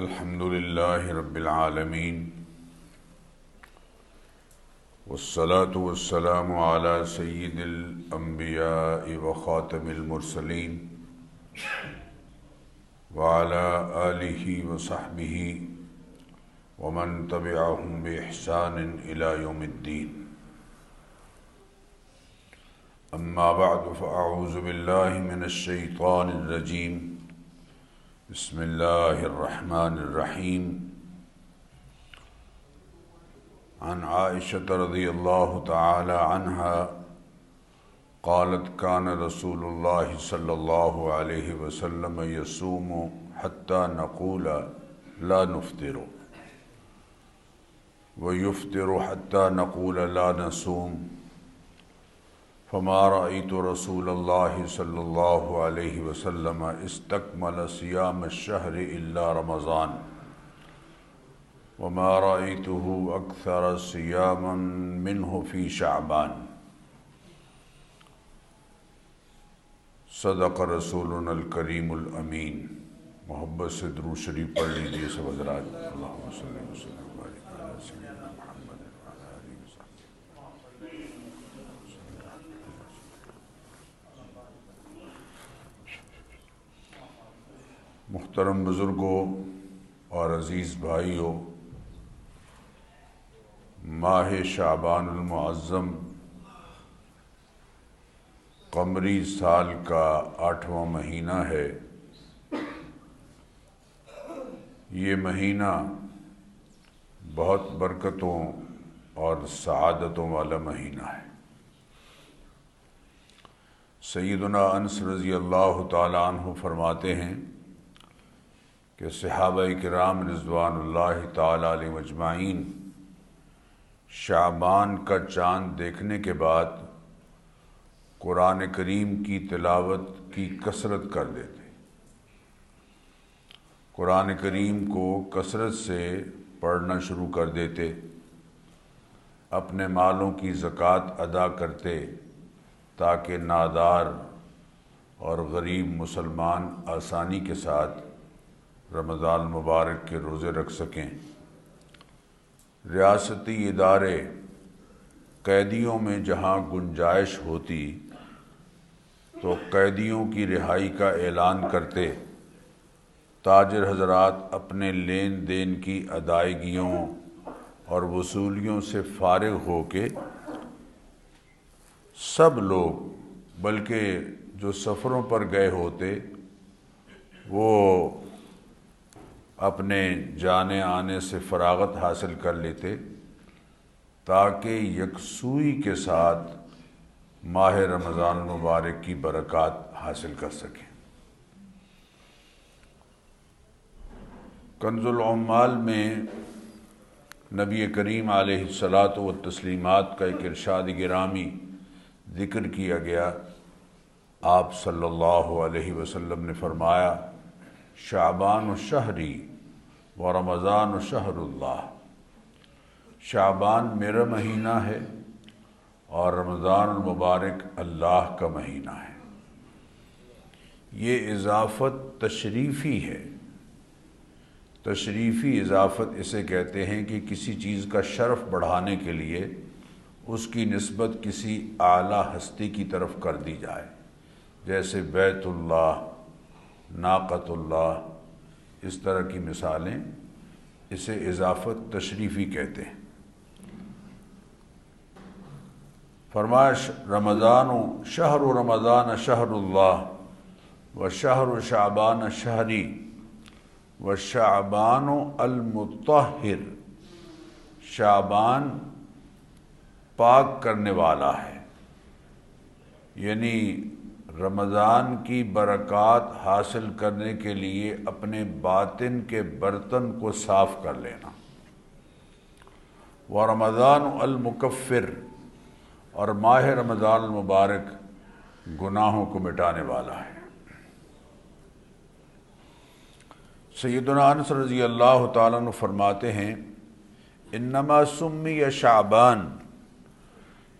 الحمد لله رب العالمين والصلاة والسلام على سيد الأنبياء وخاتم المرسلين وعلى آله وصحبه ومن تبعهم بإحسان إلى يوم الدين. أما بعد فأعوذ بالله من الشيطان الرجيم. بسم الله الرحمن الرحيم. عن عائشة رضي الله تعالى عنها قالت كان رسول الله صلى الله عليه وسلم يصوم حتى نقول لا نفطر. ويفطر حتى نقول لا نصوم. فما رأيت رسول الله صلى الله عليه وسلم استكمل صيام الشهر إلا رمضان. وما رأيته أكثر صياما منه في شعبان. صدق رسولنا الكريم الأمين. محبت سے درود شریف پڑھ لیجیے سب حضرات. اللہم صلی وسلم وبارک علی سیدنا محمد. محترم بزرگوں اور عزیز بھائیوں ماہ شعبان المعظم قمری سال کا آٹھواں مہینہ ہے۔ یہ مہینہ بہت برکتوں اور سعادتوں والا مہینہ ہے۔ سیدنا انس رضی اللہ تعالیٰ عنہ فرماتے ہیں کہ صحابہ کرام رضوان اللہ تعالیٰ علیہ مجمعین شعبان کا چاند دیکھنے کے بعد قرآن کریم کی تلاوت کی کثرت کر دیتے۔ قرآن کریم کو کثرت سے پڑھنا شروع کر دیتے، اپنے مالوں کی زکوٰۃ ادا کرتے تاکہ نادار اور غریب مسلمان آسانی کے ساتھ رمضان مبارک کے روزے رکھ سکیں۔ ریاستی ادارے قیدیوں میں جہاں گنجائش ہوتی تو قیدیوں کی رہائی کا اعلان کرتے۔ تاجر حضرات اپنے لین دین کی ادائیگیوں اور وصولیوں سے فارغ ہو کے سب لوگ، بلکہ جو سفروں پر گئے ہوتے، وہ اپنے جانے آنے سے فراغت حاصل کر لیتے تاکہ یکسوئی کے ساتھ ماہ رمضان مبارک کی برکات حاصل کر سکیں۔ کنز العمال میں نبی کریم علیہ الصلاۃ و تسلیمات کا ایک ارشاد گرامی ذکر کیا گیا۔ آپ صلی اللہ علیہ وسلم نے فرمایا، شعبان و شہری و رمضان شہر اللہ۔ شعبان میرا مہینہ ہے اور رمضان المبارک اللہ کا مہینہ ہے۔ یہ اضافت تشریفی ہے۔ تشریفی اضافت اسے کہتے ہیں کہ کسی چیز کا شرف بڑھانے کے لیے اس کی نسبت کسی اعلیٰ ہستی کی طرف کر دی جائے۔ جیسے بیت اللہ ناقت اللہ اس طرح کی مثالیں اسے اضافت تشریفی کہتے ہیں۔ فرمائش رمضان و شہر و رمضان شہر اللہ و شہر و شعبان شہری و شعبان و المطہر۔ شعبان پاک کرنے والا ہے۔ یعنی رمضان کی برکات حاصل کرنے کے لیے اپنے باطن کے برتن کو صاف کر لینا۔ و رمضان المکفر اور ماہ رمضان المبارک گناہوں کو مٹانے والا ہے۔ سیدنا انس رضی اللہ تعالیٰ فرماتے ہیں، انما سمی یا شعبان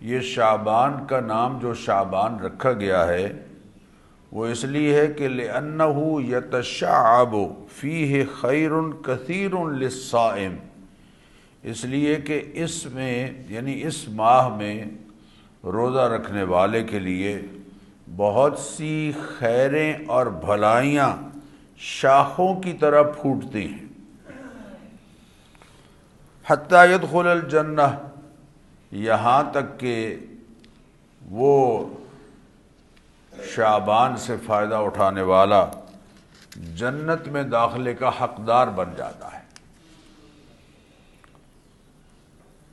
یہ شعبان کا نام جو شعبان رکھا گیا ہے، وہ اس لیے ہے کہ لأنه يتشعب فيه خیر کثیر للصائم۔ اس لیے کہ اس میں یعنی اس ماہ میں روزہ رکھنے والے کے لیے بہت سی خیریں اور بھلائیاں شاخوں کی طرح پھوٹتی ہیں۔ حتیٰ يدخل الجنہ یہاں تک کہ وہ شعبان سے فائدہ اٹھانے والا جنت میں داخلے کا حقدار بن جاتا ہے۔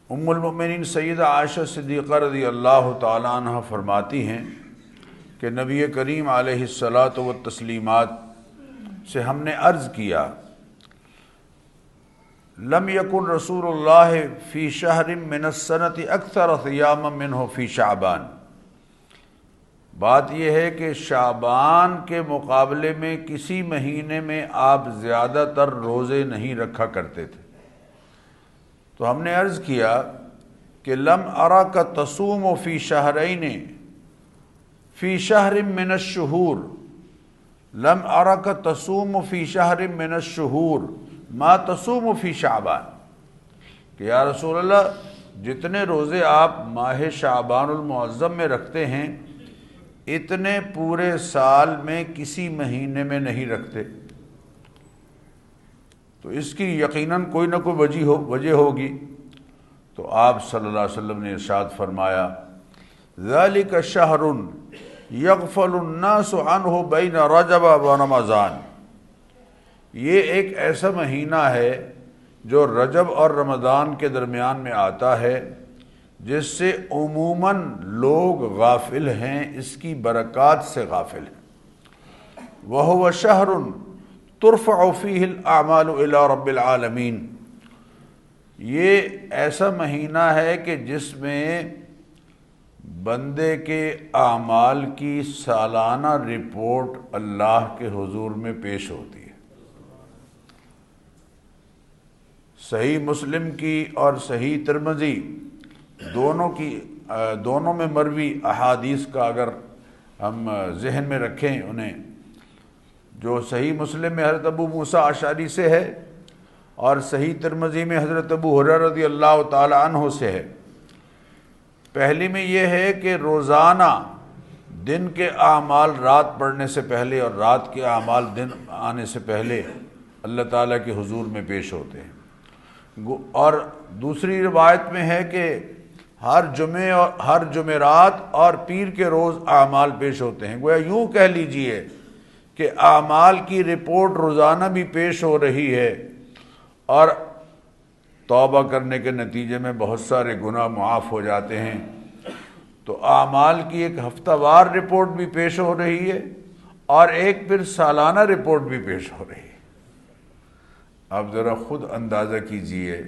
ام المؤمنین سیدہ عائشہ صدیقہ رضی اللہ تعالیٰ عنہ فرماتی ہیں کہ نبی کریم علیہ السلاۃ و تسلیمات سے ہم نے عرض کیا لم یکن رسول اللہ فی شہر من السنت اکثر ثیام منہ فی شعبان۔ بات یہ ہے کہ شعبان کے مقابلے میں کسی مہینے میں آپ زیادہ تر روزے نہیں رکھا کرتے تھے۔ تو ہم نے عرض کیا کہ لم ارا کا تسوم و فی شہرین، فی شہر من الشہور، لم ارا کا تسوم و فی شہر من الشہور۔ ما تسوم و فی شعبان کہ یا رسول اللہ، جتنے روزے آپ ماہ شعبان المعظم میں رکھتے ہیں، اتنے پورے سال میں کسی مہینے میں نہیں رکھتے۔ تو اس کی یقیناً کوئی نہ کوئی وجہ ہو، وجہ ہوگی۔ تو آپ صلی اللہ علیہ وسلم نے ارشاد فرمایا ذالک شہر یغفل الناس عنہ بین رجب و رمضان یہ ایک ایسا مہینہ ہے جو رجب اور رمضان کے درمیان میں آتا ہے، جس سے عموماً لوگ غافل ہیں، اس کی برکات سے غافل ہیں۔ وہ شہر ترف فیہ الاعمال الى رب العالمین یہ ایسا مہینہ ہے کہ جس میں بندے کے اعمال کی سالانہ رپورٹ اللہ کے حضور میں پیش ہوتی ہے صحیح مسلم کی اور صحیح ترمزی دونوں کی دونوں میں مروی احادیث کا اگر ہم ذہن میں رکھیں انہیں، جو صحیح مسلم میں حضرت ابو موسیٰ اشاری سے ہے اور صحیح ترمزی میں حضرت ابو حرر رضی اللہ تعالی عنہ سے ہے۔ پہلی میں یہ ہے کہ روزانہ دن کے اعمال رات پڑھنے سے پہلے اور رات کے اعمال دن آنے سے پہلے اللہ تعالیٰ کے حضور میں پیش ہوتے ہیں۔ اور دوسری روایت میں ہے کہ ہر جمعے اور ہر جمعرات اور پیر کے روز اعمال پیش ہوتے ہیں۔ گویا یوں کہہ لیجیے کہ اعمال کی رپورٹ روزانہ بھی پیش ہو رہی ہے اور توبہ کرنے کے نتیجے میں بہت سارے گناہ معاف ہو جاتے ہیں۔ تو اعمال کی ایک ہفتہ وار رپورٹ بھی پیش ہو رہی ہے اور ایک پھر سالانہ رپورٹ بھی پیش ہو رہی ہے۔ اب ذرا خود اندازہ کیجیے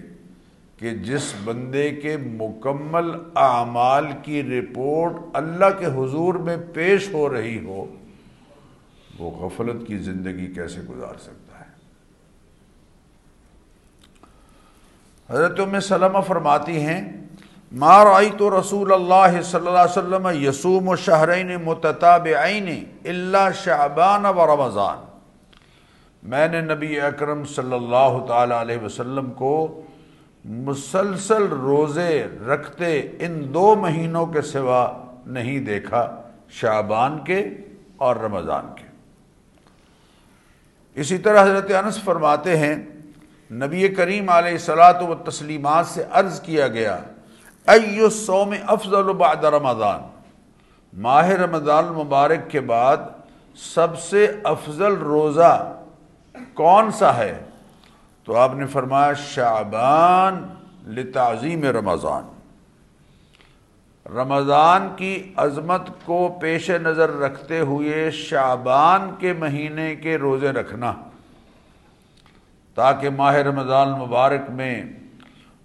کہ جس بندے کے مکمل اعمال کی رپورٹ اللہ کے حضور میں پیش ہو رہی ہو، وہ غفلت کی زندگی کیسے گزار سکتا ہے؟ حضرت میں سلمہ فرماتی ہیں، ما رأيت رسول اللہ صلی اللہ علیہ وسلم یسوم و شہرین متتابعین الا شعبان و رمضان. میں نے نبی اکرم صلی اللہ تعالی علیہ وسلم کو مسلسل روزے رکھتے ان دو مہینوں کے سوا نہیں دیکھا، شعبان کے اور رمضان کے۔ اسی طرح حضرت انس فرماتے ہیں، نبی کریم علیہ السلاۃ و تسلیمات سے عرض کیا گیا ایو سوم افضل بعد رمضان ماہ رمضان المبارک کے بعد سب سے افضل روزہ کون سا ہے؟ تو آپ نے فرمایا شعبان لتعظیم رمضان۔ رمضان کی عظمت کو پیش نظر رکھتے ہوئے شعبان کے مہینے کے روزے رکھنا، تاکہ ماہ رمضان مبارک میں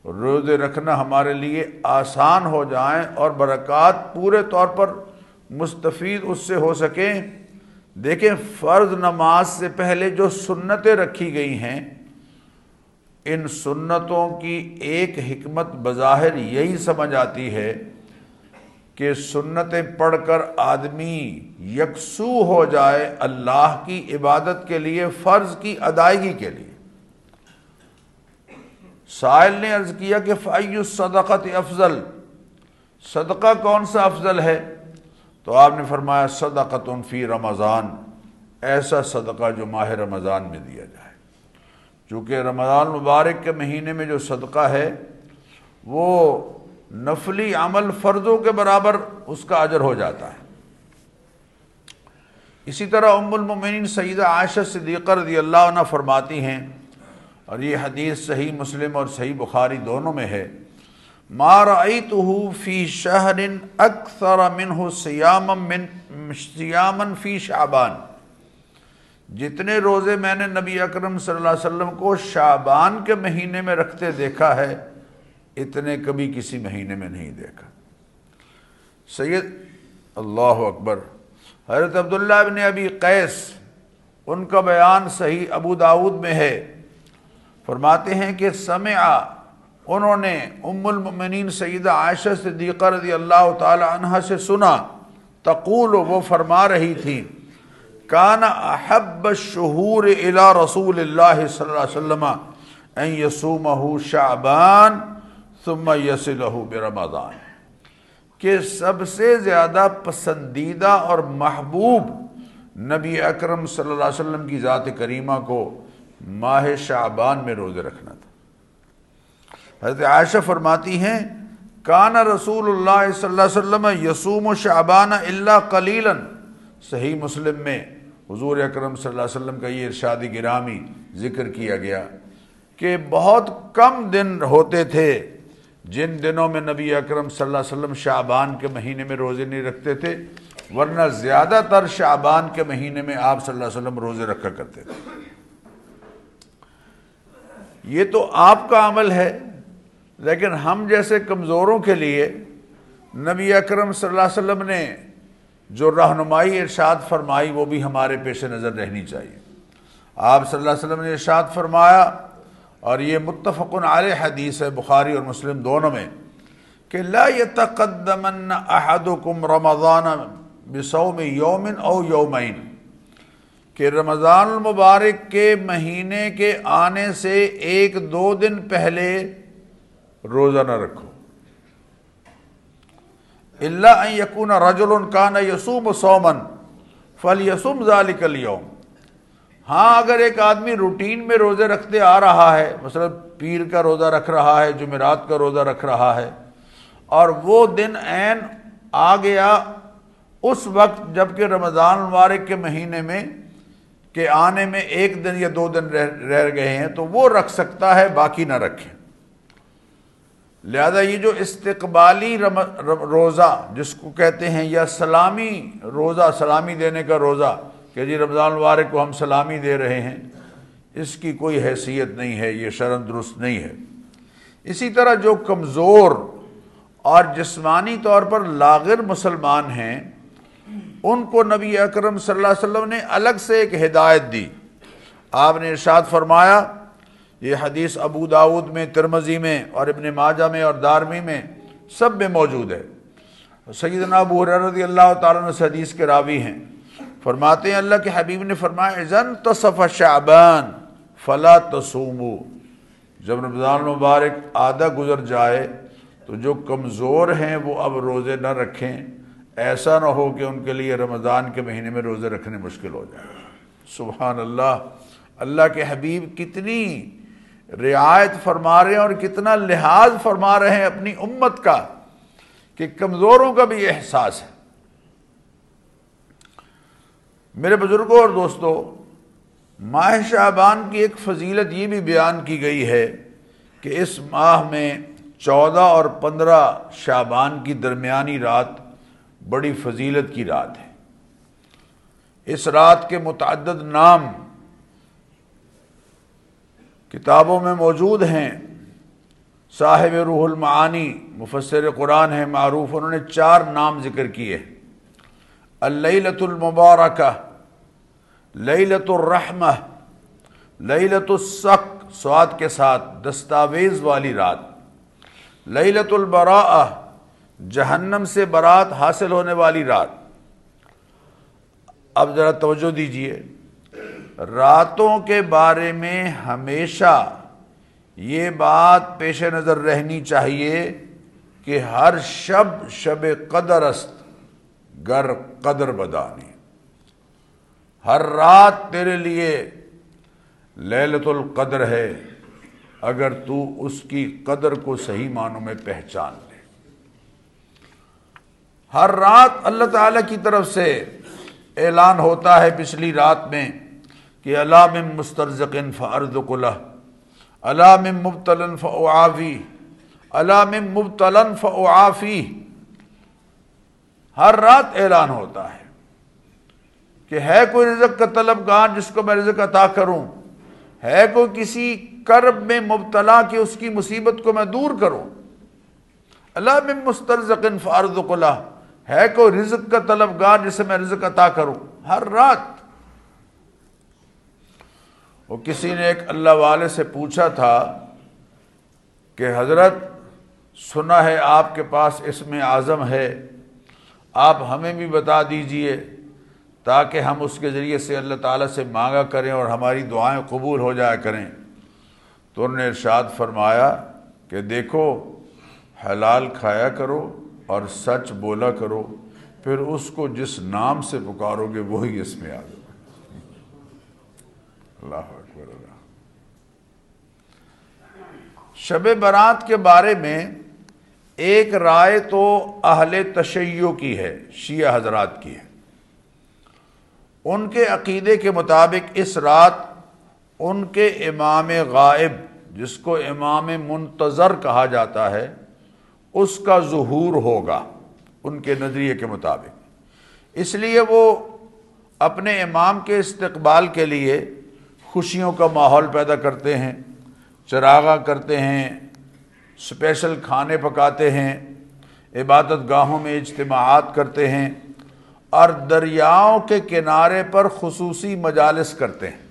روزے رکھنا ہمارے لیے آسان ہو جائیں اور برکات پورے طور پر مستفید اس سے ہو سکیں۔ دیکھیں فرض نماز سے پہلے جو سنتیں رکھی گئی ہیں، ان سنتوں کی ایک حکمت بظاہر یہی سمجھ آتی ہے کہ سنتیں پڑھ کر آدمی یکسو ہو جائے اللہ کی عبادت کے لیے، فرض کی ادائیگی کے لیے۔ سائل نے عرض کیا کہ فعی صدقت افضل صدقہ کون سا افضل ہے؟ تو آپ نے فرمایا صدقت فی رمضان، ایسا صدقہ جو ماہ رمضان میں دیا جائے۔ چونکہ رمضان مبارک کے مہینے میں جو صدقہ ہے، وہ نفلی عمل فرضوں کے برابر اس کا اجر ہو جاتا ہے۔ اسی طرح ام المؤمنین سیدہ عائشہ صدیقہ رضی اللہ عنہ فرماتی ہیں، اور یہ حدیث صحیح مسلم اور صحیح بخاری دونوں میں ہے۔ ما رأيته في شهر اكثر منه صياما من صياما في شعبان۔ جتنے روزے میں نے نبی اکرم صلی اللہ علیہ وسلم کو شعبان کے مہینے میں رکھتے دیکھا ہے، اتنے کبھی کسی مہینے میں نہیں دیکھا۔ سید، اللہ اکبر۔ حضرت عبداللہ ابن ابی قیس، ان کا بیان صحیح ابو داود میں ہے۔ فرماتے ہیں کہ سمعا انہوں نے ام المؤمنین سیدہ عائشہ صدیقہ رضی اللہ تعالی عنہ سے سنا، تقول، وہ فرما رہی تھی کان احب الشہور الى رسول اللہ صلی اللہ علیہ وسلم ان یسومہ شعبان ثم یسلہ برمضان. کہ سب سے زیادہ پسندیدہ اور محبوب نبی اکرم صلی اللہ علیہ وسلم کی ذات کریمہ کو ماہ شعبان میں روزے رکھنا تھا۔ حضرت عائشہ فرماتی ہیں کانا رسول اللہ صلی اللہ علیہ وسلم یسوم و شعبان اللہ کلیلا صحیح مسلم میں حضور اکرم صلی اللہ علیہ وسلم کا یہ ارشادی گرامی ذکر کیا گیا کہ بہت کم دن ہوتے تھے جن دنوں میں نبی اکرم صلی اللہ علیہ وسلم شعبان کے مہینے میں روزے نہیں رکھتے تھے، ورنہ زیادہ تر شعبان کے مہینے میں آپ صلی اللہ علیہ وسلم روزے رکھا کرتے تھے۔ یہ تو آپ کا عمل ہے لیکن ہم جیسے کمزوروں کے لیے نبی اکرم صلی اللہ علیہ وسلم نے جو رہنمائی ارشاد فرمائی، وہ بھی ہمارے پیش نظر رہنی چاہیے۔ آپ صلی اللہ علیہ وسلم نے ارشاد فرمایا اور یہ متفق علیہ حدیث ہے، بخاری اور مسلم دونوں میں، کہ لا يتقدمن احدكم رمضان بصوم یوم او یومین، کہ رمضان المبارک کے مہینے کے آنے سے ایک دو دن پہلے روزہ نہ رکھو اللہ یقون رجل کان یسوم سومن فل یسوم ذالک اليوم ہاں اگر ایک آدمی روٹین میں روزے رکھتے آ رہا ہے، مثلا پیر کا روزہ رکھ رہا ہے، جمعرات کا روزہ رکھ رہا ہے، اور وہ دن عین آ گیا اس وقت جبکہ رمضان المبارک کے مہینے میں کہ آنے میں ایک دن یا دو دن رہ رہ گئے ہیں، تو وہ رکھ سکتا ہے، باقی نہ رکھے۔ لہذا یہ جو استقبالی روزہ جس کو کہتے ہیں یا سلامی روزہ، سلامی دینے کا روزہ کہ جی رمضان المبارک کو ہم سلامی دے رہے ہیں، اس کی کوئی حیثیت نہیں ہے، یہ شرم درست نہیں ہے۔ اسی طرح جو کمزور اور جسمانی طور پر لاغر مسلمان ہیں، ان کو نبی اکرم صلی اللہ علیہ وسلم نے الگ سے ایک ہدایت دی۔ آپ نے ارشاد فرمایا یہ حدیث ابو داود میں ترمزی میں اور ابن ماجہ میں اور دارمی میں سب میں موجود ہے۔ سیدنا ابو رضی اللہ تعالیٰ سے حدیث کے راوی ہیں۔ فرماتے ہیں، اللہ کے حبیب نے فرمایا زن تصف شعبان فلا تصومو جب رمضان مبارک آدھا گزر جائے تو جو کمزور ہیں وہ اب روزے نہ رکھیں۔ ایسا نہ ہو کہ ان کے لیے رمضان کے مہینے میں روزے رکھنے مشکل ہو جائے۔ سبحان اللہ اللہ کے حبیب کتنی رعایت فرما رہے ہیں اور کتنا لحاظ فرما رہے ہیں اپنی امت کا کہ کمزوروں کا بھی احساس ہے۔ میرے بزرگوں اور دوستوں ماہ شعبان کی ایک فضیلت یہ بھی بیان کی گئی ہے کہ اس ماہ میں چودہ اور پندرہ شعبان کی درمیانی رات بڑی فضیلت کی رات ہے۔ اس رات کے متعدد نام کتابوں میں موجود ہیں۔ صاحب روح المعانی، مفسر قرآن ہے معروف، انہوں نے چار نام ذکر کیے اللیلت المبارکہ لیلت الرحمہ لیلت السق، سواد کے ساتھ دستاویز والی رات۔ لیلت البراء جہنم سے برات حاصل ہونے والی رات۔ اب ذرا توجہ دیجیے۔ راتوں کے بارے میں ہمیشہ یہ بات پیش نظر رہنی چاہیے کہ ہر شب شب قدر است، گر قدر بدانی۔ ہر رات تیرے لیے للت القدر ہے، اگر تو اس کی قدر کو صحیح معنوں میں پہچان لے۔ ہر رات اللہ تعالی کی طرف سے اعلان ہوتا ہے پچھلی رات میں کہ علام مسترزقن فرد کلہ علام مبتلن فعافی علام مبتلن فعافی ہر رات اعلان ہوتا ہے کہ ہے کوئی رزق کا طلبگار جس کو میں رزق عطا کروں؟ ہے کوئی کسی کرب میں مبتلا کہ اس کی مصیبت کو میں دور کروں؟ اللہ میں مسترزقن فارض قلع ہے کوئی رزق کا طلب طلبگار جسے میں رزق عطا کروں؟ ہر رات. وہ کسی نے ایک اللہ والے سے پوچھا تھا کہ حضرت، سنا ہے آپ کے پاس اس میں اعظم ہے، آپ ہمیں بھی بتا دیجیے تاکہ ہم اس کے ذریعے سے اللہ تعالیٰ سے مانگا کریں اور ہماری دعائیں قبول ہو جایا کریں۔ تو انہوں نے ارشاد فرمایا کہ دیکھو، حلال کھایا کرو اور سچ بولا کرو، پھر اس کو جس نام سے پکارو گے وہی اس میں آ جائے اللہ اکبر اللہ شب برات کے بارے میں ایک رائے تو اہل تشیع کی ہے، شیعہ حضرات کی ہے۔ ان کے عقیدے کے مطابق اس رات ان کے امام غائب، جس کو امام منتظر کہا جاتا ہے، اس کا ظہور ہوگا ان کے نظریے کے مطابق۔ اس لیے وہ اپنے امام کے استقبال کے لیے خوشیوں کا ماحول پیدا کرتے ہیں چراغا کرتے ہیں اسپیشل کھانے پکاتے ہیں، عبادت گاہوں میں اجتماعات کرتے ہیں اور دریاؤں کے کنارے پر خصوصی مجالس کرتے ہیں۔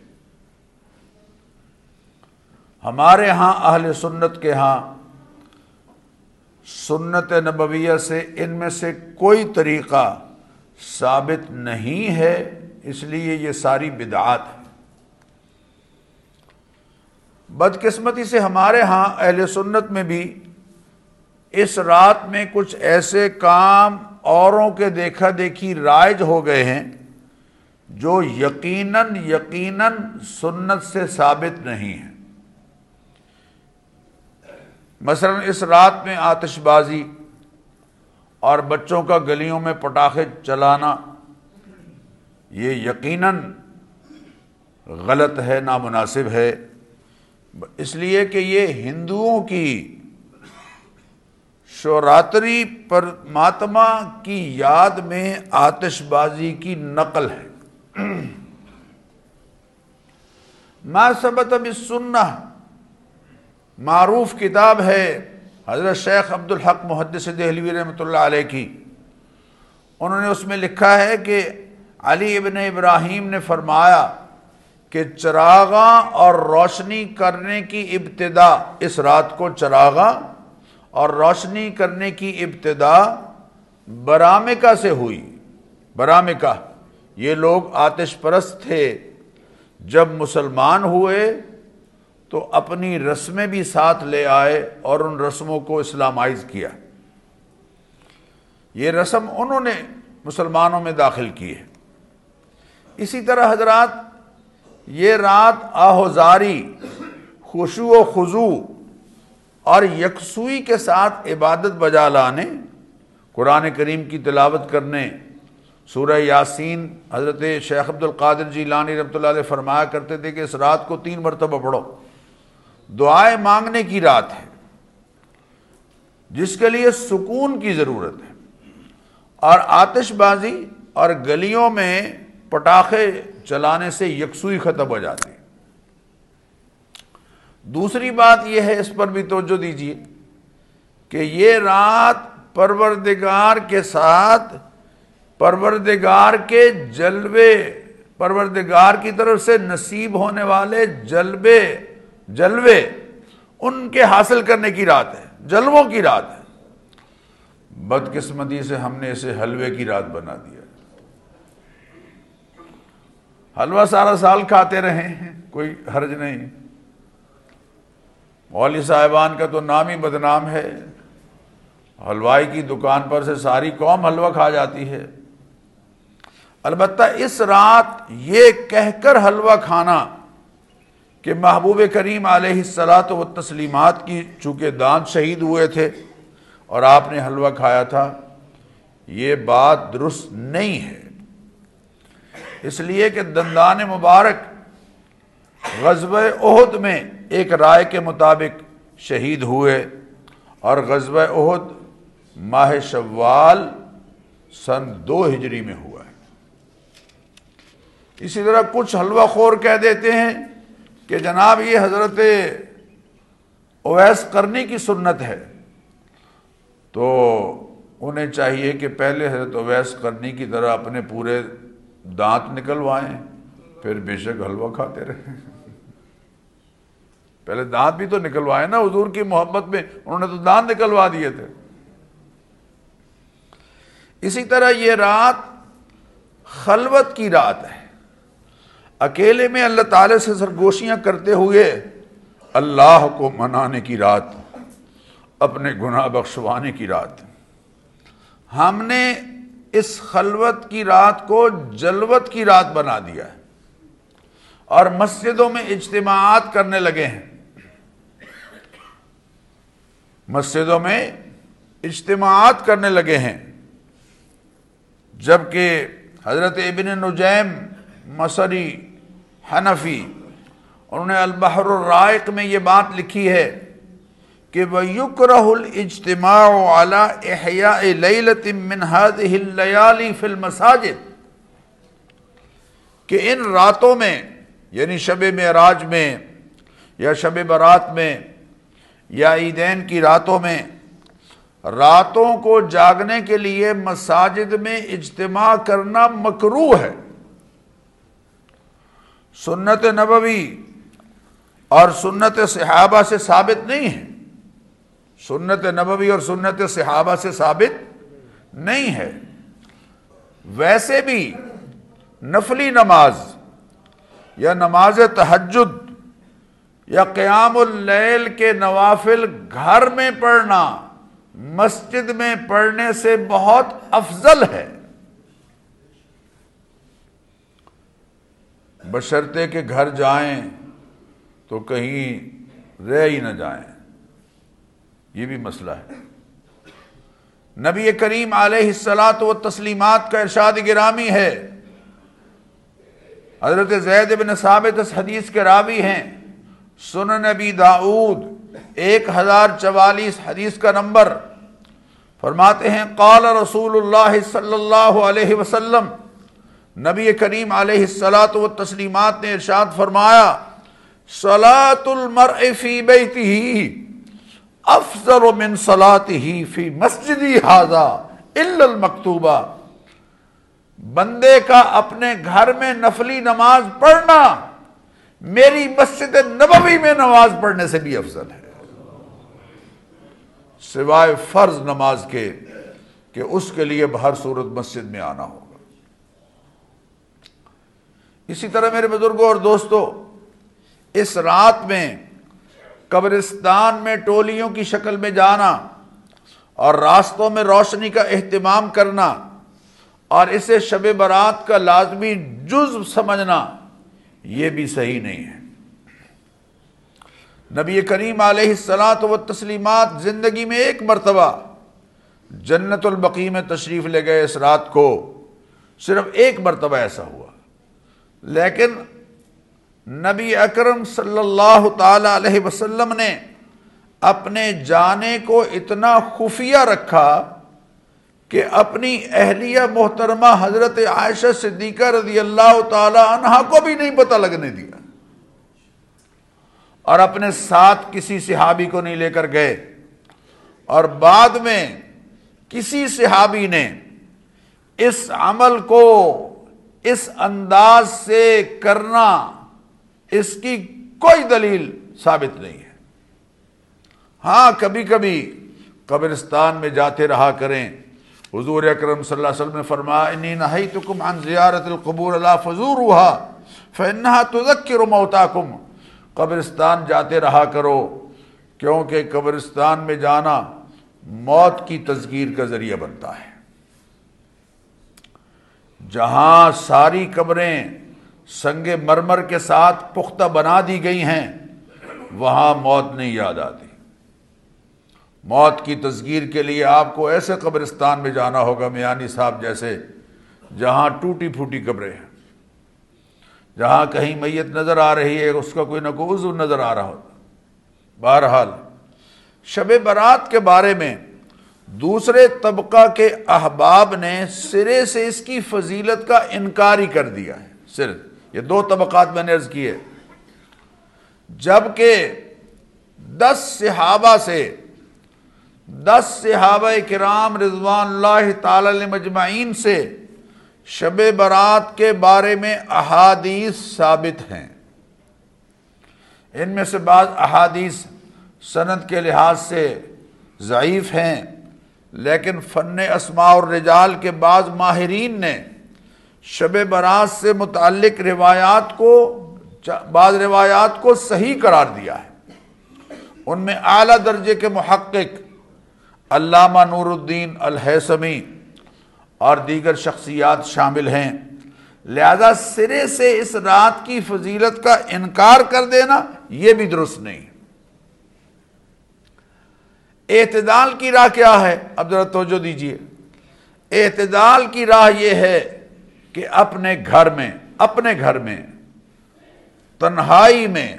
ہمارے ہاں اہل سنت کے ہاں سنت نبویہ سے ان میں سے کوئی طریقہ ثابت نہیں ہے، اس لیے یہ ساری بدعات ہے بدقسمتی سے ہمارے ہاں اہل سنت میں بھی اس رات میں کچھ ایسے کام اوروں کے دیکھا دیکھی رائج ہو گئے ہیں جو یقیناً یقیناً سنت سے ثابت نہیں ہے مثلا اس رات میں آتش بازی اور بچوں کا گلیوں میں پٹاخے چلانا، یہ یقیناً غلط ہے، نامناسب ہے۔ اس لیے کہ یہ ہندوؤں کی شوراتری پر ماتما کی یاد میں آتش بازی کی نقل ہے۔ ما سبت اب سننا معروف کتاب ہے حضرت شیخ عبد الحق محدث دہلوی رحمۃ اللہ علیہ کی۔ انہوں نے اس میں لکھا ہے کہ علی ابن ابراہیم نے فرمایا کہ چراغاں اور روشنی کرنے کی ابتدا، اس رات کو چراغاں اور روشنی کرنے کی ابتدا برامکا سے ہوئی۔ برامکا یہ لوگ آتش پرست تھے۔ جب مسلمان ہوئے تو اپنی رسمیں بھی ساتھ لے آئے اور ان رسموں کو اسلامائز کیا۔ یہ رسم انہوں نے مسلمانوں میں داخل کی ہے۔ اسی طرح حضرات یہ رات آہوزاری خوشو و خضو اور یکسوئی کے ساتھ عبادت بجا لانے، قرآن کریم کی تلاوت کرنے، سورہ یاسین حضرت شیخ عبد القادر جی لانی رحمۃ اللہ علیہ فرمایا کرتے تھے کہ اس رات کو تین مرتبہ پڑھو۔ دعائیں مانگنے کی رات ہے، جس کے لیے سکون کی ضرورت ہے۔ اور آتش بازی اور گلیوں میں پٹاخے چلانے سے یکسوئی ختم ہو جاتی ہے۔ دوسری بات یہ ہے، اس پر بھی توجہ دیجیے کہ یہ رات پروردگار کے ساتھ، پروردگار کے جلوے، پروردگار کی طرف سے نصیب ہونے والے جلوے جلوے ان کے حاصل کرنے کی رات ہے، جلووں کی رات ہے۔ بدقسمتی سے ہم نے اسے حلوے کی رات بنا دیا۔ حلوہ سارا سال کھاتے رہے ہیں، کوئی حرج نہیں۔ مولوی صاحبان کا تو نام ہی بدنام ہے۔ حلوائی کی دکان پر سے ساری قوم حلوہ کھا جاتی ہے۔ البتہ اس رات یہ کہہ کر حلوہ کھانا کہ محبوب کریم علیہ السلاط و تسلیمات کی چونکہ دانت شہید ہوئے تھے اور آپ نے حلوہ کھایا تھا، یہ بات درست نہیں ہے۔ اس لیے کہ دندان مبارک غزب عہد میں ایک رائے کے مطابق شہید ہوئے اور غزب عہد ماہ شوال سن دو ہجری میں ہوا ہے۔ اسی طرح کچھ حلوہ خور کہہ دیتے ہیں کہ جناب یہ حضرت اویس کرنے کی سنت ہے۔ تو انہیں چاہیے کہ پہلے حضرت اویس کرنی کی طرح اپنے پورے دانت نکلوائیں، پھر بے شک حلوہ کھاتے رہیں۔ پہلے دانت بھی تو نکلوائے نا حضور کی محبت میں، انہوں نے تو دانت نکلوا دیے تھے۔ اسی طرح یہ رات خلوت کی رات ہے۔ اکیلے میں اللہ تعالی سے سرگوشیاں کرتے ہوئے اللہ کو منانے کی رات، اپنے گناہ بخشوانے کی رات۔ ہم نے اس خلوت کی رات کو جلوت کی رات بنا دیا ہے اور مسجدوں میں اجتماعات کرنے لگے ہیں۔ مسجدوں میں اجتماعات کرنے لگے ہیں۔ جبکہ حضرت ابن نجیم، مصری، حنفی، انہوں نے البحر الرائق میں یہ بات لکھی ہے۔ کہ وَيُكْرَهُ الْإِجْتِمَاعُ عَلَىٰ إِحْيَاءِ لَيْلَةٍ مِّنْ هَذِهِ اللَّيَالِ فِي الْمَسَاجِدِ کہ ان راتوں میں یعنی شب معراج میں یا شب برات میں یا عیدین کی راتوں میں، راتوں کو جاگنے کے لیے مساجد میں اجتماع کرنا مکرو ہے۔ سنت نبوی اور سنت صحابہ سے ثابت نہیں ہے۔ سنت نبوی اور سنت صحابہ سے ثابت نہیں ہے۔ ویسے بھی نفلی نماز یا نماز تحجد یا قیام اللیل کے نوافل گھر میں پڑھنا، مسجد میں پڑھنے سے بہت افضل ہے۔ بشرتے کہ گھر جائیں تو کہیں رہ ہی نہ جائیں۔ یہ بھی مسئلہ ہے۔ نبی کریم علیہ السلاط و تسلیمات کا ارشاد گرامی ہے۔ حضرت زید بن ثابت اس حدیث کے راوی ہیں۔ سن نبی داود ایک ہزار چوالیس حدیث کا نمبر۔ فرماتے ہیں، قال رسول اللہ صلی اللہ علیہ وسلم، نبی کریم علیہ السلاۃ و تسلیمات نے ارشاد فرمایا سلاۃ المرء فی بیتہ افضل من صلاته فی مسجدی هذا الا المکتوبہ۔ بندے کا اپنے گھر میں نفلی نماز پڑھنا میری مسجد نبوی میں نماز پڑھنے سے بھی افضل ہے۔ سوائے فرض نماز کے کہ اس کے لیے بہر صورت مسجد میں آنا ہوگا۔ اسی طرح میرے بزرگوں اور دوستوں، اس رات میں قبرستان میں ٹولیوں کی شکل میں جانا اور راستوں میں روشنی کا اہتمام کرنا اور اسے شب برات کا لازمی جز سمجھنا، یہ بھی صحیح نہیں ہے۔ نبی کریم علیہ السلاط و تسلیمات زندگی میں ایک مرتبہ جنت البقی میں تشریف لے گئے اس رات کو، صرف ایک مرتبہ ایسا ہوا۔ لیکن نبی اکرم صلی اللہ تعالی علیہ وسلم نے اپنے جانے کو اتنا خفیہ رکھا کہ اپنی اہلیہ محترمہ حضرت عائشہ صدیقہ رضی اللہ تعالی عنہ کو بھی نہیں پتہ لگنے دیا۔ اور اپنے ساتھ کسی صحابی کو نہیں لے کر گئے۔ اور بعد میں کسی صحابی نے اس عمل کو اس انداز سے کرنا اس کی کوئی دلیل ثابت نہیں ہے۔ ہاں کبھی کبھی قبرستان میں جاتے رہا کریں۔ حضور اکرم صلی اللہ علیہ وسلم نے فرمایا، انی نہیتکم عن زیارت القبور لا فزوروها فانها تذکر موتاکم۔ قبرستان جاتے رہا کرو، کیونکہ قبرستان میں جانا موت کی تذکیر کا ذریعہ بنتا ہے۔ جہاں ساری قبریں سنگ مرمر کے ساتھ پختہ بنا دی گئی ہیں، وہاں موت نہیں یاد آتی۔ موت کی تصغیر کے لیے آپ کو ایسے قبرستان میں جانا ہوگا، میانی صاحب جیسے، جہاں ٹوٹی پھوٹی قبریں ہیں۔ جہاں کہیں میت نظر آ رہی ہے، اس کا کوئی نہ کوئی عضو نظر آ رہا ہوتا۔ بہرحال، شب برات کے بارے میں دوسرے طبقہ کے احباب نے سرے سے اس کی فضیلت کا انکار ہی کر دیا ہے، صرف۔ یہ دو طبقات میں نے عرض کیے جبکہ دس صحابہ سے دس صحابہ کرام رضوان اللہ تعالی مجمعین سے شب برات کے بارے میں احادیث ثابت ہیں۔ ان میں سے بعض احادیث صنعت کے لحاظ سے ضعیف ہیں، لیکن فن اسماء اور رجال کے بعض ماہرین نے شب برات سے متعلق روایات کو، بعض روایات کو صحیح قرار دیا ہے۔ ان میں اعلیٰ درجے کے محقق علامہ نور الدین الحسمی اور دیگر شخصیات شامل ہیں۔ لہذا سرے سے اس رات کی فضیلت کا انکار کر دینا یہ بھی درست نہیں۔ اعتدال کی راہ کیا ہے؟ اب ذرا توجہ دیجیے اعتدال کی راہ یہ ہے کہ اپنے گھر میں، اپنے گھر میں، تنہائی میں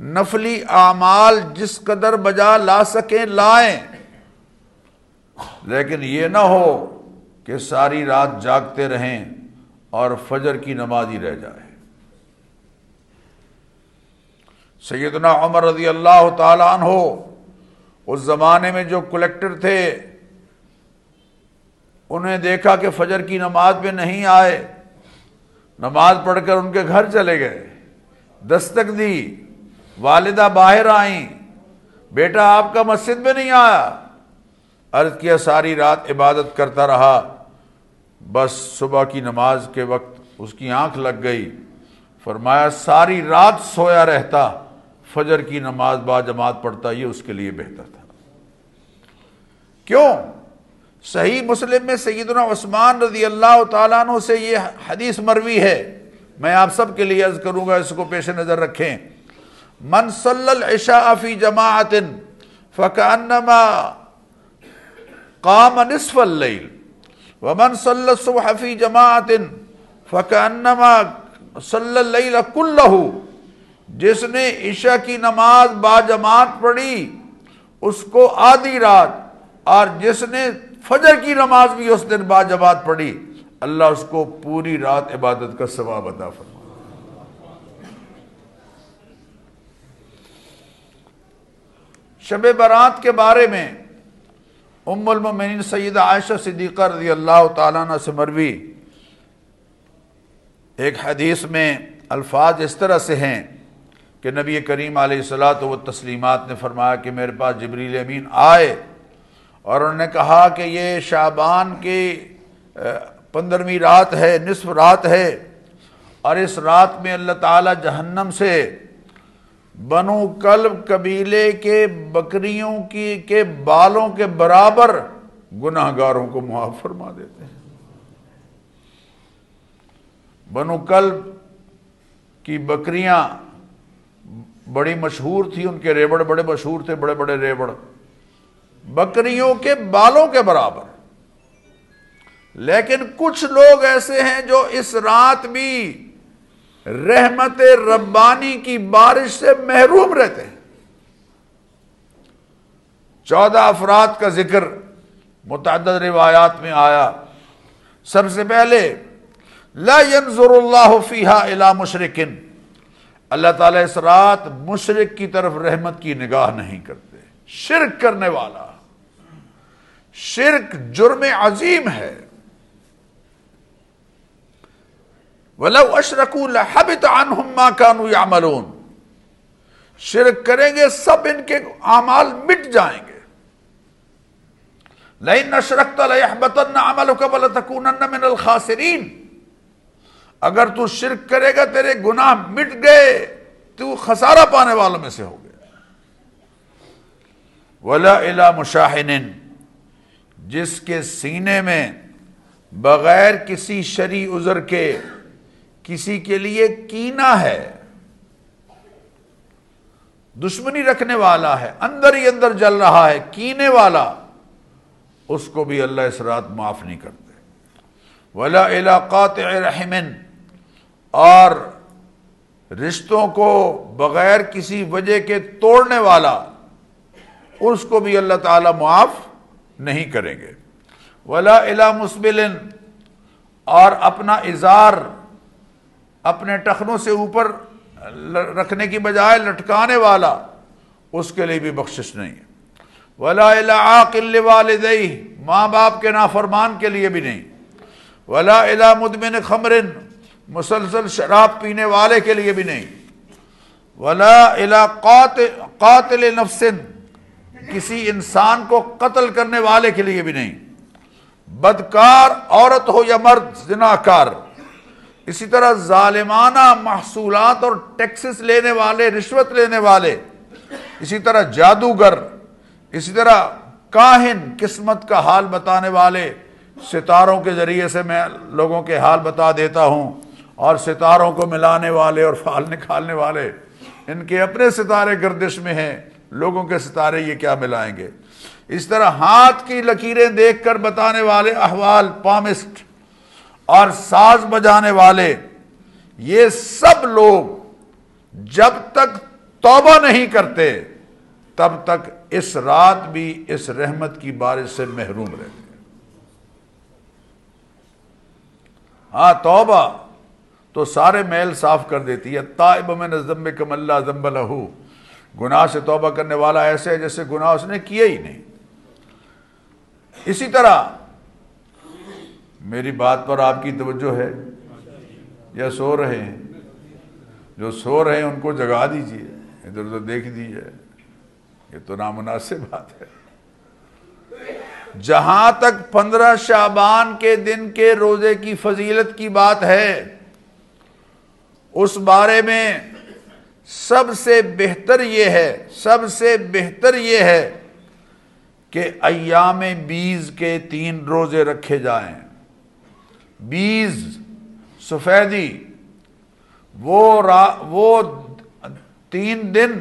نفلی اعمال جس قدر بجا لا سکیں، لائیں۔ لیکن یہ نہ ہو کہ ساری رات جاگتے رہیں اور فجر کی نماز ہی رہ جائے۔ سیدنا عمر رضی اللہ تعالیٰ عنہ اس زمانے میں جو کلیکٹر تھے انہیں دیکھا کہ فجر کی نماز میں نہیں آئے۔ نماز پڑھ کر ان کے گھر چلے گئے۔ دستک دی۔ والدہ باہر آئیں۔ بیٹا آپ کا مسجد میں نہیں آیا۔ عرض کیا ساری رات عبادت کرتا رہا۔ بس صبح کی نماز کے وقت اس کی آنکھ لگ گئی۔ فرمایا، ساری رات سویا رہتا۔ فجر کی نماز با جماعت پڑھتا، یہ اس کے لیے بہتر تھا۔ کیوں؟ صحیح مسلم میں سیدنا عثمان رضی اللہ تعالیٰ عنہ سے یہ حدیث مروی ہے۔ میں آپ سب کے لیے عرض کروں گا، اس کو پیش نظر رکھیں۔ من صلی العشاء فی جماعت فکانما قام نصف اللیل ومن صلی الصبح فی جماعت فکانما صلی اللیل کلہو، جس نے عشاء کی نماز با جماعت پڑھی، اس کو آدھی رات اور جس نے فجر کی نماز بھی اس دن با جماعت پڑھی۔ اللہ اس کو پوری رات عبادت کا ثواب عطا فرما شب برات کے بارے میں ام المؤمنین سیدہ عائشہ صدیقہ رضی اللہ تعالیٰ عنہ سے مروی۔ ایک حدیث میں الفاظ اس طرح سے ہیں کہ نبی کریم علیہ السلاۃ و تسلیمات نے فرمایا کہ میرے پاس جبریل امین آئے۔ اور انہوں نے کہا کہ یہ شعبان کی پندرہویں رات ہے، نصف رات ہے، اور اس رات میں اللہ تعالی جہنم سے بنو کلب قبیلے کے بکریوں کی، کے بالوں کے برابر گناہ گاروں کو معاف فرما دیتے ہیں۔ بنو کلب کی بکریاں بڑی مشہور تھی ان کے ریبڑ بڑے مشہور تھے، بڑے بڑے ریبڑ بکریوں کے بالوں کے برابر۔ لیکن کچھ لوگ ایسے ہیں جو اس رات بھی رحمت ربانی کی بارش سے محروم رہتے ہیں۔ چودہ افراد کا ذکر متعدد روایات میں آیا۔ سب سے پہلے، لا ينظر اللہ فیہا الى مشرکن۔ اللہ تعالیٰ اس رات مشرق کی طرف رحمت کی نگاہ نہیں کرتے، شرک کرنے والا۔ شرک جرم عظیم ہے۔ وَلَوْ أَشْرَكُوا لَحَبِتَ عَنْهُمْ مَا كَانُوا يَعْمَلُونَ۔ شرک کریں گے سب ان کے اعمال مٹ جائیں گے۔ لئی نشرخت عمل قبل تکون من الخاسرین اگر تو شرک کرے گا تیرے گناہ مٹ گئے، تو خسارہ پانے والوں میں سے ہو گیا ولا الا مشاہن جس کے سینے میں بغیر کسی شری عذر کے کسی کے لیے کینا ہے، دشمنی رکھنے والا ہے، اندر ہی اندر جل رہا ہے، کینے والا، اس کو بھی اللہ اس رات معاف نہیں کرتے۔ ولا علاقات رحمن اور رشتوں کو بغیر کسی وجہ کے توڑنے والا، اس کو بھی اللہ تعالی معاف نہیں کریں گے۔ ولا الا مسبل، اور اپنا اظہار اپنے ٹخنوں سے اوپر رکھنے کی بجائے لٹکانے والا اس کے لیے بھی بخشش نہیں ہے۔ ولا عاقل والدئی ماں باپ کے نافرمان کے لیے بھی نہیں۔ ولا الا مدمن خمرن مسلسل شراب پینے والے کے لیے بھی نہیں۔ ولا الا قاتل نفسن کسی انسان کو قتل کرنے والے کے لیے بھی نہیں۔ بدکار عورت ہو یا مرد، زناکار۔ اسی طرح ظالمانہ محصولات اور ٹیکسز لینے والے، رشوت لینے والے۔ اسی طرح جادوگر۔ اسی طرح کاہن، قسمت کا حال بتانے والے۔ ستاروں کے ذریعے سے میں لوگوں کے حال بتا دیتا ہوں۔ اور ستاروں کو ملانے والے اور فال نکالنے والے۔ ان کے اپنے ستارے گردش میں ہیں۔ لوگوں کے ستارے یہ کیا ملائیں گے؟ اس طرح ہاتھ کی لکیریں دیکھ کر بتانے والے احوال پامسٹ اور ساز بجانے والے، یہ سب لوگ جب تک توبہ نہیں کرتے، تب تک اس رات بھی اس رحمت کی بارش سے محروم رہتے ہاں توبہ تو سارے میل صاف کر دیتی ہے۔ تائب من ذنب کم اللہ ذنب لہو۔ گناہ سے توبہ کرنے والا ایسے ہے جیسے گناہ اس نے کیا ہی نہیں۔ اسی طرح میری بات پر آپ کی توجہ ہے یا سو رہے ہیں؟ جو سو رہے ہیں ان کو جگا دیجیے ادھر ادھر دیکھ دیجیے یہ تو نامناسب بات ہے۔ جہاں تک پندرہ شابان کے دن کے روزے کی فضیلت کی بات ہے، اس بارے میں سب سے بہتر یہ ہے، سب سے بہتر یہ ہے کہ ایام بیز کے تین روزے رکھے جائیں۔ بیز، سفیدی، وہ را، وہ تین دن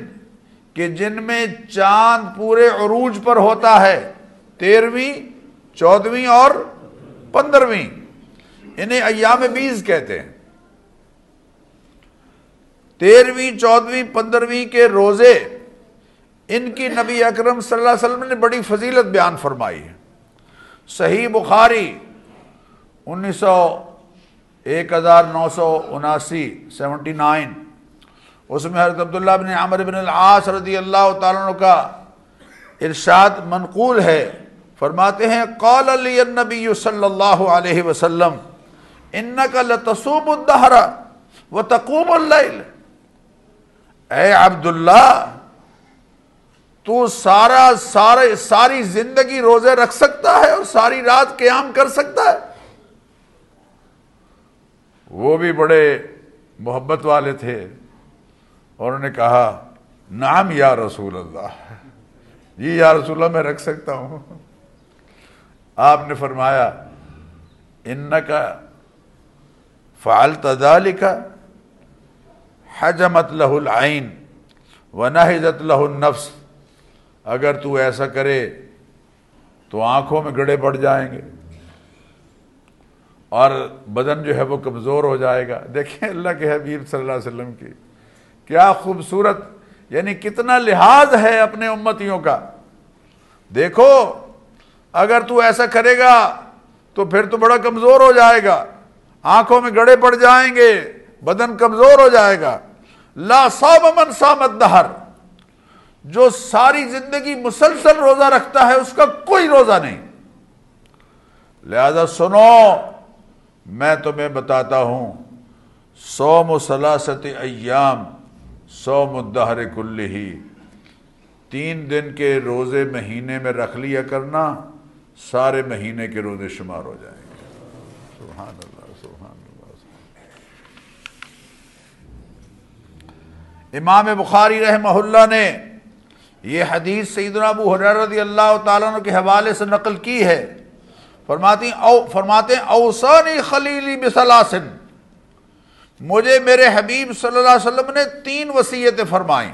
کہ جن میں چاند پورے عروج پر ہوتا ہے تیرہویں چودہویں اور پندرہویں انہیں ایام بیز کہتے ہیں۔ تیرہویں چودہویں پندرہویں کے روزے ان کی نبی اکرم صلی اللہ علیہ وسلم نے بڑی فضیلت بیان فرمائی ہے۔ صحیح بخاری انیس سو ایک ہزار نو سو اناسی سیونٹی نائن، اس میں حضرت عبداللہ بن عمر بن العاص رضی اللہ تعالیٰ کا ارشاد منقول ہے۔ فرماتے ہیں، قال علی النبی صلی اللہ علیہ وسلم، انکا لتصوب الدہر وتقوم اللیل۔ اے عبداللہ، تو سارا سارے ساری زندگی روزے رکھ سکتا ہے اور ساری رات قیام کر سکتا ہے؟ وہ بھی بڑے محبت والے تھے۔ اور انہوں نے کہا نام یا رسول اللہ۔ جی یا رسول اللہ، میں رکھ سکتا ہوں۔ آپ نے فرمایا ان کا فعال تدا لکھا حجمت لہ العین و نحجت لہ النفس اگر تو ایسا کرے تو آنکھوں میں گڑے پڑ جائیں گے اور بدن جو ہے وہ کمزور ہو جائے گا دیکھیں اللہ کے حبیب صلی اللہ علیہ وسلم کی کیا خوبصورت یعنی کتنا لحاظ ہے اپنے امتیوں کا دیکھو اگر تو ایسا کرے گا تو پھر تو بڑا کمزور ہو جائے گا آنکھوں میں گڑے پڑ جائیں گے بدن کمزور ہو جائے گا لا صوب من سامت دہر جو ساری زندگی مسلسل روزہ رکھتا ہے، اس کا کوئی روزہ نہیں۔ لہذا سنو، میں تمہیں بتاتا ہوں سوم و سلاست ایام سوم الدہر کل ہی تین دن کے روزے مہینے میں رکھ لیا کرنا، سارے مہینے کے روزے شمار ہو جائیں گے۔ سبحان اللہ سبحان اللہ امام بخاری رحمہ اللہ نے یہ حدیث سیدنا ابو حریر رضی اللہ تعالیٰ عنہ کے حوالے سے نقل کی ہے۔ فرماتی او فرماتے اوسانی خلیلی بسلاسن مجھے میرے حبیب صلی اللہ علیہ وسلم نے تین وصیتیں فرمائیں۔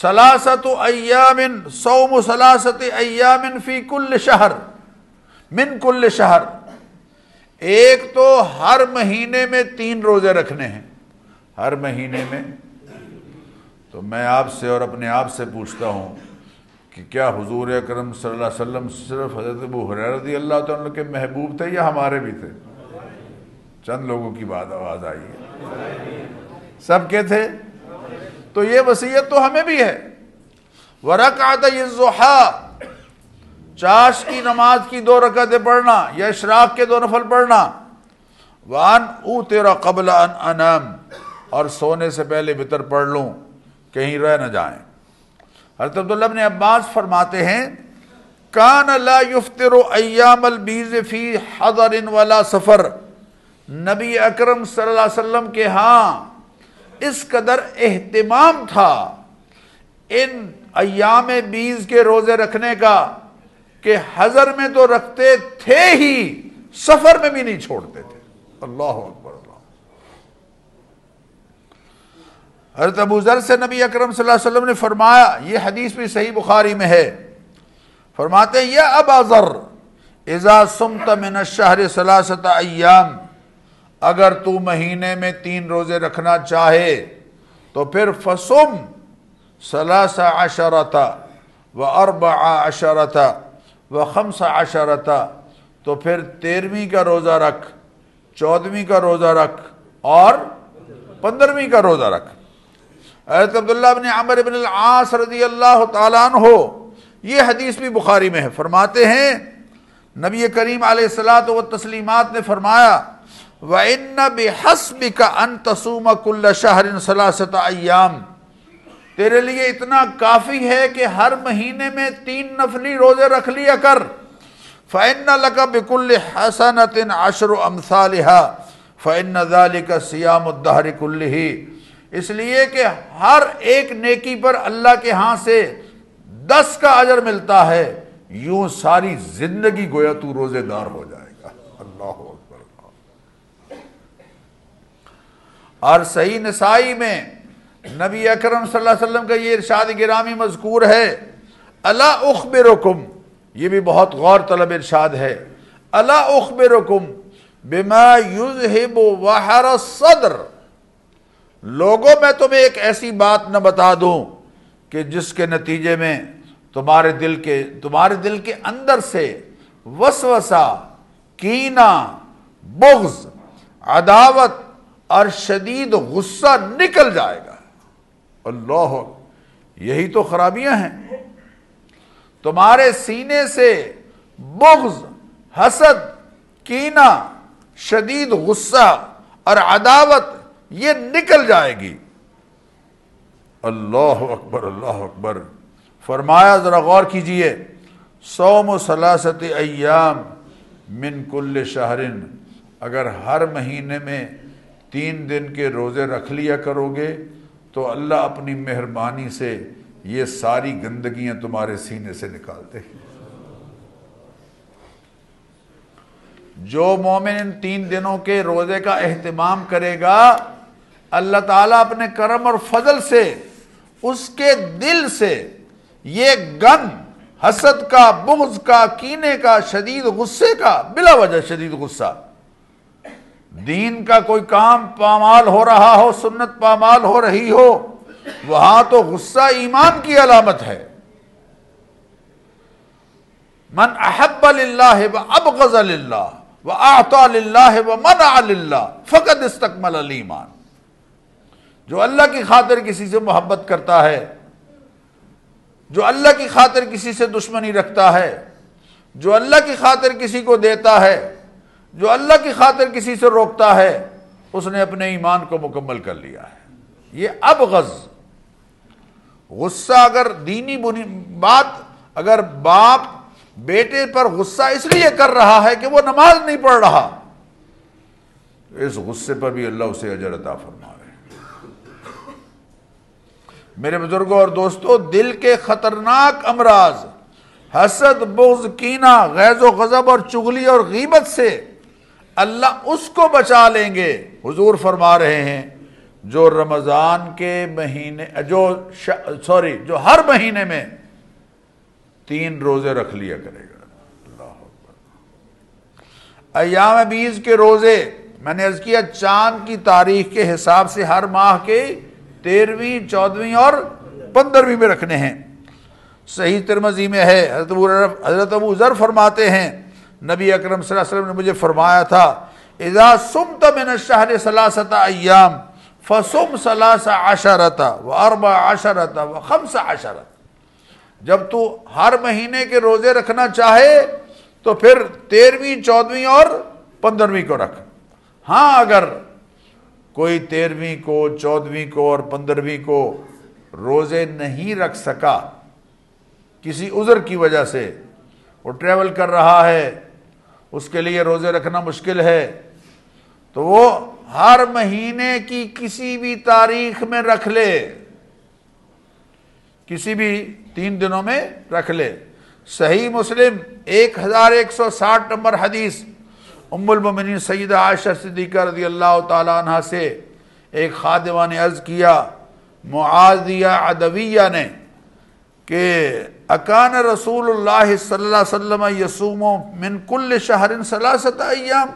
سلاست ایام سوم سلاست ایام فی کل شہر، من کل شہر۔ ایک تو ہر مہینے میں تین روزے رکھنے ہیں۔ ہر مہینے میں، تو میں آپ سے اور اپنے آپ سے پوچھتا ہوں کہ کیا حضور اکرم صلی اللہ علیہ وسلم صرف حضرت ابو رضی اللہ تعالیٰ کے محبوب تھے یا ہمارے بھی تھے؟ چند لوگوں کی بات، آواز آئی ہے۔ سب کے تھے؟ تو یہ وسیعت تو ہمیں بھی ہے۔ ورکعت الضحى، چاش کی نماز کی دو رکعتیں پڑھنا یا اشراق کے دو نفل پڑھنا۔ وان او تیرا قبل ان انام اور سونے سے پہلے بتر پڑھ لوں، کہیں رہ نہ جائیں۔ حضرت عبداللہ بن عباس فرماتے ہیں، کان لا یفتر ایام البیز فی حضر ولا سفر. نبی اکرم صلی اللہ علیہ وسلم کے ہاں اس قدر اہتمام تھا ان ایام بیز کے روزے رکھنے کا کہ حضر میں تو رکھتے تھے ہی، سفر میں بھی نہیں چھوڑتے تھے۔ اللہ اکبر حضرت ابو ذر سے نبی اکرم صلی اللہ علیہ وسلم نے فرمایا، یہ حدیث بھی صحیح بخاری میں ہے۔ فرماتے ہیں، یا ابا ذر، اذا سمت من الشہر سلاست ایام، اگر تو مہینے میں تین روزے رکھنا چاہے، تو پھر فسم سلاس عشرتا و اربع عشرتا و خمس عشرتا تو پھر تیرہویں کا روزہ رکھ، چودہویں کا روزہ رکھ اور پندرہویں کا روزہ رکھ۔ حضرت عبداللہ بن عمر بن العاص رضی اللہ تعالیٰ عنہ، یہ حدیث بھی بخاری میں ہے۔ فرماتے ہیں، نبی کریم علیہ السلاۃ و تسلیمات نے فرمایا، وَإِنَّ بِحَسْبِكَ أَن تَصُومَ كُلَّ شَهْرٍ ثَلَاثَةَ أَيَّامٍ۔ تیرے لیے اتنا کافی ہے کہ ہر مہینے میں تین نفلی روزے رکھ لیا کر۔ فَإِنَّ لَكَ بِكُلِّ حَسَنَةٍ عَشْرُ أَمْثَالِهَا۔ فَإِنَّ ذَلِكَ صِيَامُ الدَّهْرِ كُلِّهِ۔ اس لیے کہ ہر ایک نیکی پر اللہ کے ہاں سے دس کا اجر ملتا ہے، یوں ساری زندگی گویا تو روزے دار ہو جائے گا۔ اللہ اکبر۔ اور صحیح نسائی میں نبی اکرم صلی اللہ علیہ وسلم کا یہ ارشاد گرامی مذکور ہے اللہ اخبرکم، یہ بھی بہت غور طلب ارشاد ہے اللہ اخبرکم بما یذہب وحر الصدر۔ لوگوں میں تمہیں ایک ایسی بات نہ بتا دوں کہ جس کے نتیجے میں تمہارے دل کے، تمہارے دل کے اندر سے وسوسہ کینا بغض، عداوت اور شدید غصہ نکل جائے گا۔ اللہ، یہی تو خرابیاں ہیں۔ تمہارے سینے سے بغض، حسد کینا شدید غصہ اور عداوت یہ نکل جائے گی۔ اللہ اکبر اللہ اکبر۔ فرمایا، ذرا غور کیجیے۔ سوم و سلاست ایام من کل شہرن۔ اگر ہر مہینے میں تین دن کے روزے رکھ لیا کرو گے، تو اللہ اپنی مہربانی سے یہ ساری گندگیاں تمہارے سینے سے نکالتے جو مومن ان تین دنوں کے روزے کا اہتمام کرے گا، اللہ تعالیٰ اپنے کرم اور فضل سے، اس کے دل سے یہ گن حسد کا، بغض کا، کینے کا، شدید غصے کا، بلا وجہ شدید غصہ۔ دین کا کوئی کام پامال ہو رہا ہو، سنت پامال ہو رہی ہو، وہاں تو غصہ ایمان کی علامت ہے۔ من احب للہ و ابغض للہ۔ و اعطا للہ و منع للہ فقد استقمل الایمان جو اللہ کی خاطر کسی سے محبت کرتا ہے، جو اللہ کی خاطر کسی سے دشمنی رکھتا ہے، جو اللہ کی خاطر کسی کو دیتا ہے، جو اللہ کی خاطر کسی سے روکتا ہے، اس نے اپنے ایمان کو مکمل کر لیا ہے۔ یہ اب غز۔ غصہ اگر دینی بنی بات اگر باپ بیٹے پر غصہ اس لیے کر رہا ہے کہ وہ نماز نہیں پڑھ رہا۔ اس غصے پر بھی اللہ اسے اجر عطا فرما میرے بزرگوں اور دوستوں، دل کے خطرناک امراض، حسد، بغض، کینہ، غیظ و غضب اور چغلی اور غیبت سے اللہ اس کو بچا لیں گے۔ حضور فرما رہے ہیں، جو رمضان کے مہینے، جو سوری، جو ہر مہینے میں تین روزے رکھ لیا کرے گا۔ اللہ ایام بیز کے روزے، میں نے کیا، چاند کی تاریخ کے حساب سے ہر ماہ کے تیرہویں چودہویں اور پندرہویں میں رکھنے ہیں۔ صحیح ترمزی میں ہے، حضرت حضرت ابو ذر فرماتے ہیں، نبی اکرم صلی اللہ علیہ وسلم نے مجھے فرمایا تھا، اذا سمت من الشہر سلاست ایام فسم سلاس عشرت و اربع عشرت و خمس عشرت جب تو ہر مہینے کے روزے رکھنا چاہے تو پھر تیرہویں چودہویں اور پندرہویں کو رکھ۔ ہاں اگر کوئی تیرہویں کو چودہویں کو اور پندرہویں کو روزے نہیں رکھ سکا کسی عذر کی وجہ سے، وہ ٹریول کر رہا ہے، اس کے لیے روزے رکھنا مشکل ہے، تو وہ ہر مہینے کی کسی بھی تاریخ میں رکھ لے۔ کسی بھی تین دنوں میں رکھ لے۔ صحیح مسلم، ایک ہزار ایک سو ساٹھ نمبر حدیث، ام المومنین سیدہ عائشہ صدیقہ رضی اللہ تعالیٰ عنہ سے ایک خادمہ نے عرض کیا معاذیہ عدویہ نے کہ اکان رسول اللہ صلی اللہ علیہ وسلم یسوم من کل شہر سلاست ایام۔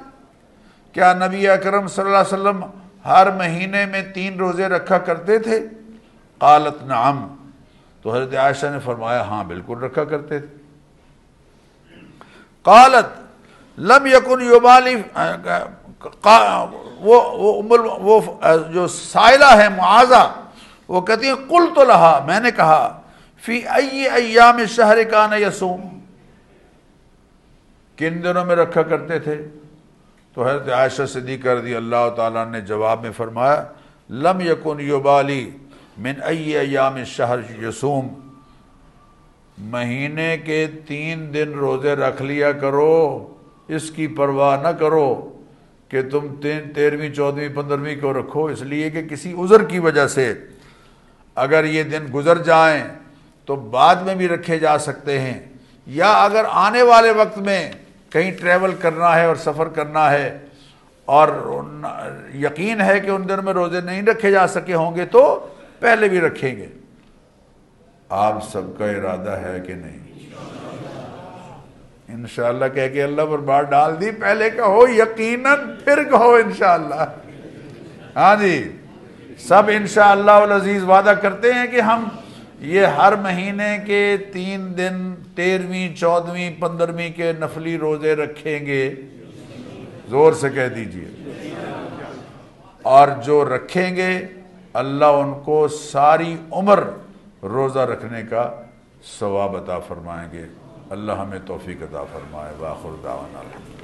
کیا نبی اکرم صلی اللہ علیہ وسلم ہر مہینے میں تین روزے رکھا کرتے تھے؟ قالت نعم۔ تو حضرت عائشہ نے فرمایا ہاں بالکل رکھا کرتے تھے۔ قالت، لم یکن یوبالی وہ جو سائلہ ہے معاذہ وہ کہتی ہیں قل تو لہا، میں نے کہا، فی ای ایام شہر کان یسوم کن دنوں میں رکھا کرتے تھے؟ تو حضرت عائشہ صدیقہ رضی اللہ تعالیٰ نے جواب میں فرمایا، لم یکن یوبالی من ای ایام شہر یسوم مہینے کے تین دن روزے رکھ لیا کرو، اس کی پرواہ نہ کرو کہ تم تین تیرہویں چودہویں پندرہویں کو رکھو، اس لیے کہ کسی عذر کی وجہ سے۔ اگر یہ دن گزر جائیں تو بعد میں بھی رکھے جا سکتے ہیں۔ یا اگر آنے والے وقت میں کہیں ٹریول کرنا ہے اور سفر کرنا ہے اور یقین ہے کہ ان دن میں روزے نہیں رکھے جا سکے ہوں گے تو پہلے بھی رکھیں گے۔ آپ سب کا ارادہ ہے کہ نہیں۔ انشاءاللہ کہہ کے اللہ پر بات ڈال دی، پہلے کہو یقیناً پھر کہو انشاءاللہ۔ ہاں جی سب انشاءاللہ العزیز وعدہ کرتے ہیں کہ ہم یہ ہر مہینے کے تین دن تیرہویں چودہویں پندرہویں کے نفلی روزے رکھیں گے۔ زور سے کہہ دیجیے۔ اور جو رکھیں گے اللہ ان کو ساری عمر روزہ رکھنے کا ثواب عطا فرمائیں گے۔ اللہ ہمیں توفیق عطا فرمائے واخر دعوانا الحمد